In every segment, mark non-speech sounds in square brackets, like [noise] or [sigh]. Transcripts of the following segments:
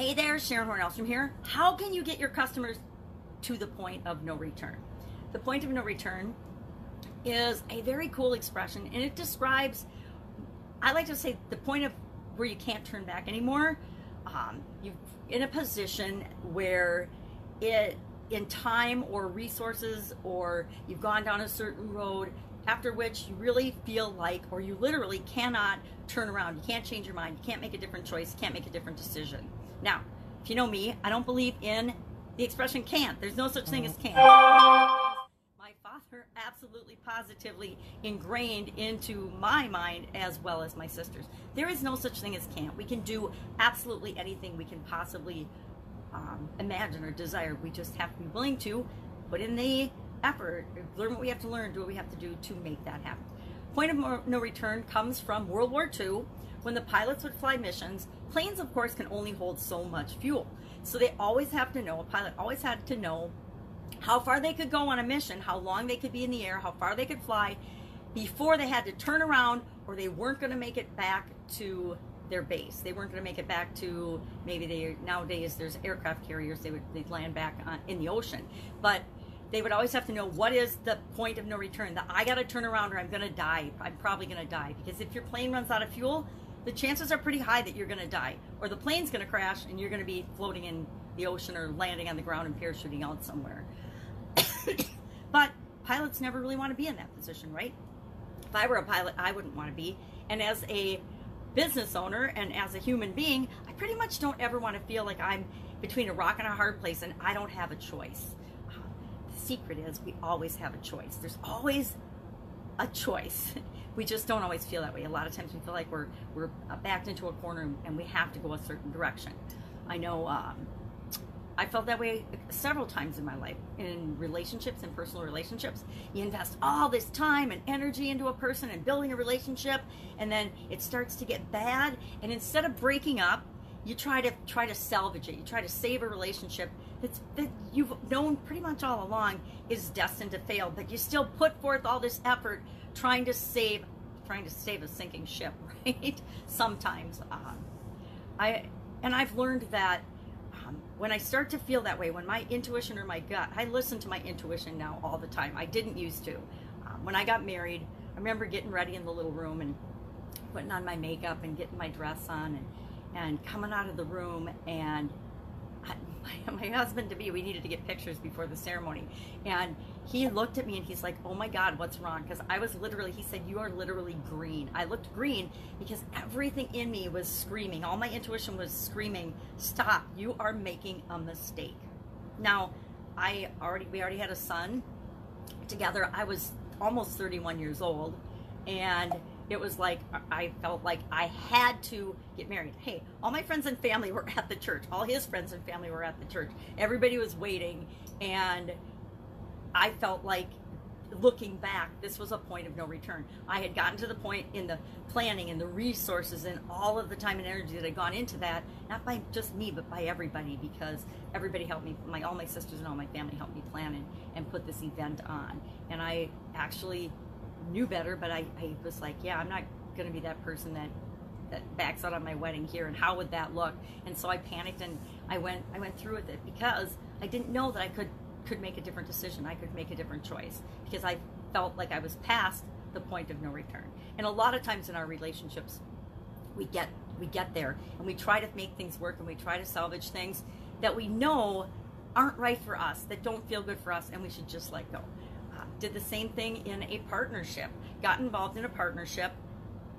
Hey there, Sharon Hornelstrom here. How can you get your customers to the point of no return? The point of no return is a very cool expression and it describes, I like to say, the point of where you can't turn back anymore. Um, you're in a position where it, in time or resources, or you've gone down a certain road, after which you really feel like, or you literally cannot turn around. You can't change your mind. You can't make a different choice. You can't make a different decision. Now, if you know me, I don't believe in the expression can't. There's no such thing as can't. My father absolutely positively ingrained into my mind as well as my sisters. There is no such thing as can't. We can do absolutely anything we can possibly um, imagine or desire. We just have to be willing to put in the effort, learn what we have to learn, do what we have to do to make that happen. Point of no return comes from World War II when the pilots would fly missions. Planes, of course, can only hold so much fuel. So they always have to know, a pilot always had to know how far they could go on a mission, how long they could be in the air, how far they could fly before they had to turn around or they weren't going to make it back to their base. They weren't going to make it back to maybe they nowadays there's aircraft carriers they would they'd land back on, in the ocean. But they would always have to know what is the point of no return. That I got to turn around or I'm going to die. I'm probably going to die because if your plane runs out of fuel, the chances are pretty high that you're going to die or the plane's going to crash and you're going to be floating in the ocean or landing on the ground and parachuting out somewhere. [coughs] but pilots never really want to be in that position, right? If I were a pilot, I wouldn't want to be. And as a business owner and as a human being, I pretty much don't ever want to feel like I'm between a rock and a hard place and I don't have a choice secret is we always have a choice. There's always a choice. [laughs] We just don't always feel that way. A lot of times we feel like we're we're backed into a corner and we have to go a certain direction. I know um, I felt that way several times in my life in relationships and personal relationships. You invest all this time and energy into a person and building a relationship, and then it starts to get bad. And instead of breaking up, you try to try to salvage it. You try to save a relationship that's that you've known pretty much all along is destined to fail, but you still put forth all this effort trying to save trying to save a sinking ship, [laughs] right? Sometimes, um, I and I've learned that um, when I start to feel that way, when my intuition or my gut, I listen to my intuition now all the time. I didn't used to. Um, when I got married, I remember getting ready in the little room and putting on my makeup and getting my dress on and and coming out of the room and my, [laughs] my husband to be we needed to get pictures before the ceremony. And he looked at me and he's like oh my god what's wrong? Because i was literally he said you are literally green. I looked green because everything in me was screaming. All my intuition was screaming stop you are making a mistake. Now i already we already had a son together. I was almost 31 years old. And it was like I felt like I had to get married. Hey, all my friends and family were at the church. All his friends and family were at the church. Everybody was waiting, and I felt like looking back, this was a point of no return. I had gotten to the point in the planning and the resources and all of the time and energy that had gone into that, not by just me, but by everybody, because everybody helped me, my all my sisters and all my family helped me plan and, and put this event on. And I actually knew better, but I, I was like, yeah, I'm not going to be that person that that backs out on my wedding here and how would that look? And so i panicked and i went i went through with it because i didn't know that i could could make a different decision. I could make a different choice because i felt like i was past the point of no return. And a lot of times in our relationships we get we get there and we try to make things work and we try to salvage things that we know aren't right for us that don't feel good for us and we should just let go did the same thing in a partnership, got involved in a partnership,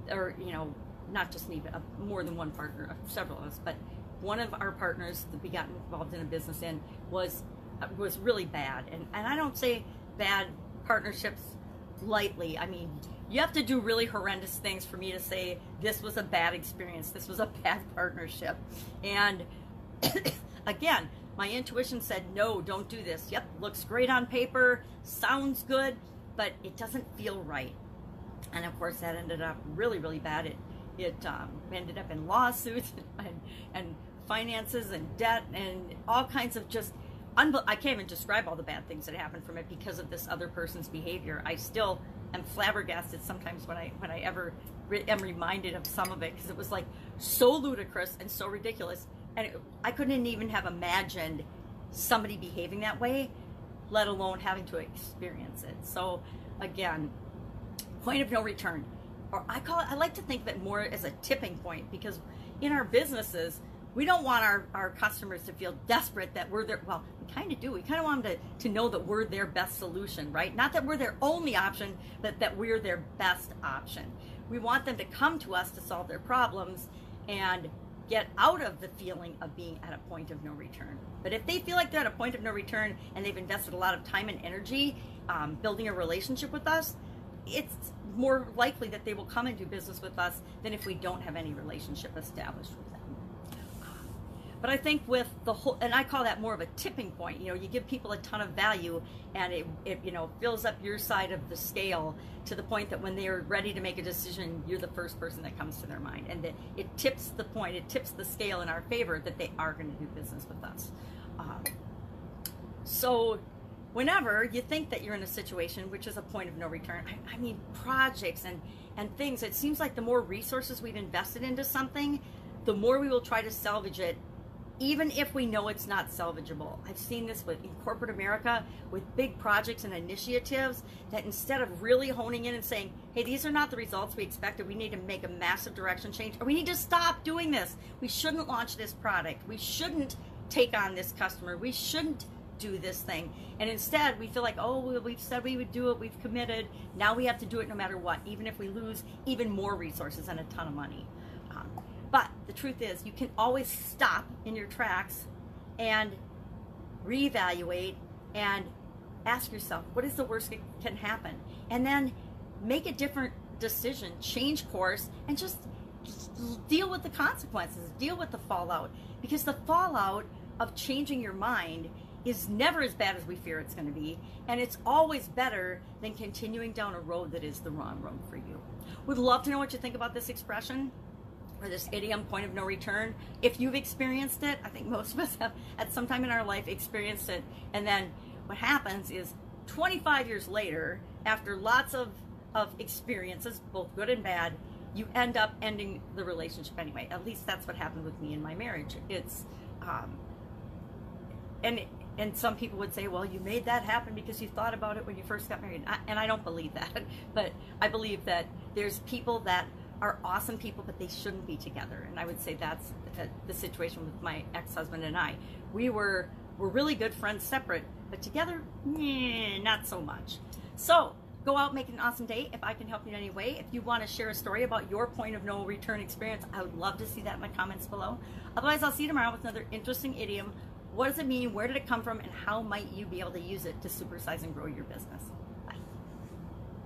or, you know, not just me, but uh, more than one partner, uh, several of us, but one of our partners that we got involved in a business in was uh, was really bad. And, and I don't say bad partnerships lightly. I mean, you have to do really horrendous things for me to say this was a bad experience, this was a bad [laughs] partnership. And [coughs] again, my intuition said, no, don't do this. Yep, looks great on paper, sounds good, but it doesn't feel right. And of course, that ended up really, really bad. It, it um, ended up in lawsuits [laughs] and, and finances and debt and all kinds of just I can't even describe all the bad things that happened from it because of this other person's behavior. I still am flabbergasted sometimes when I when I ever re- am reminded of some of it because it was like so ludicrous and so ridiculous and it, I couldn't even have imagined somebody behaving that way, let alone having to experience it. So, again, point of no return. Or I call it, I like to think of it more as a tipping point because in our businesses, we don't want our, our customers to feel desperate that we're their, well, we kind of do. We kind of want them to, to know that we're their best solution, right? Not that we're their only option, but that we're their best option. We want them to come to us to solve their problems and get out of the feeling of being at a point of no return. But if they feel like they're at a point of no return and they've invested a lot of time and energy um, building a relationship with us, it's more likely that they will come and do business with us than if we don't have any relationship established with them. But I think with the whole, and I call that more of a tipping point. You know, you give people a ton of value, and it, it you know fills up your side of the scale to the point that when they are ready to make a decision, you're the first person that comes to their mind, and that it tips the point, it tips the scale in our favor that they are going to do business with us. Um, so whenever you think that you're in a situation which is a point of no return I, I, mean projects and and things it seems like the more resources we've invested into something the more we will try to salvage it even if we know it's not salvageable. I've seen this with in corporate America with big projects and initiatives that instead of really honing in and saying, hey, these are not the results we expected, we need to make a massive direction change, or we need to stop doing this. We shouldn't launch this product. We shouldn't take on this customer. We shouldn't do this thing. And instead, we feel like, oh, we've said we would do it, we've committed. Now we have to do it no matter what, even if we lose even more resources and a ton of money. But the truth is, you can always stop in your tracks and reevaluate and ask yourself, what is the worst that can happen? And then make a different decision, change course, and just deal with the consequences, deal with the fallout. Because the fallout of changing your mind is never as bad as we fear it's going to be, and it's always better than continuing down a road that is the wrong road for you. Would love to know what you think about this expression or this idiom point of no return. If you've experienced it i think most of us have at some time in our life experienced it. And then what happens is 25 years later after lots of of experiences both good and bad you end up ending the relationship anyway. At least that's what happened with me in my marriage. It's um, and and some people would say well you made that happen because you thought about it when you first got married. And I don't believe that [laughs] but i believe that there's people that are awesome people, but they shouldn't be together. And I would say that's uh, the situation with my ex-husband and I. We were we're really good friends separate, but together, not so much. So go out, make an awesome day. If I can help you in any way, if you want to share a story about your point of no return experience, I would love to see that in the comments below. Otherwise, I'll see you tomorrow with another interesting idiom. What does it mean? Where did it come from? And how might you be able to use it to supersize and grow your business?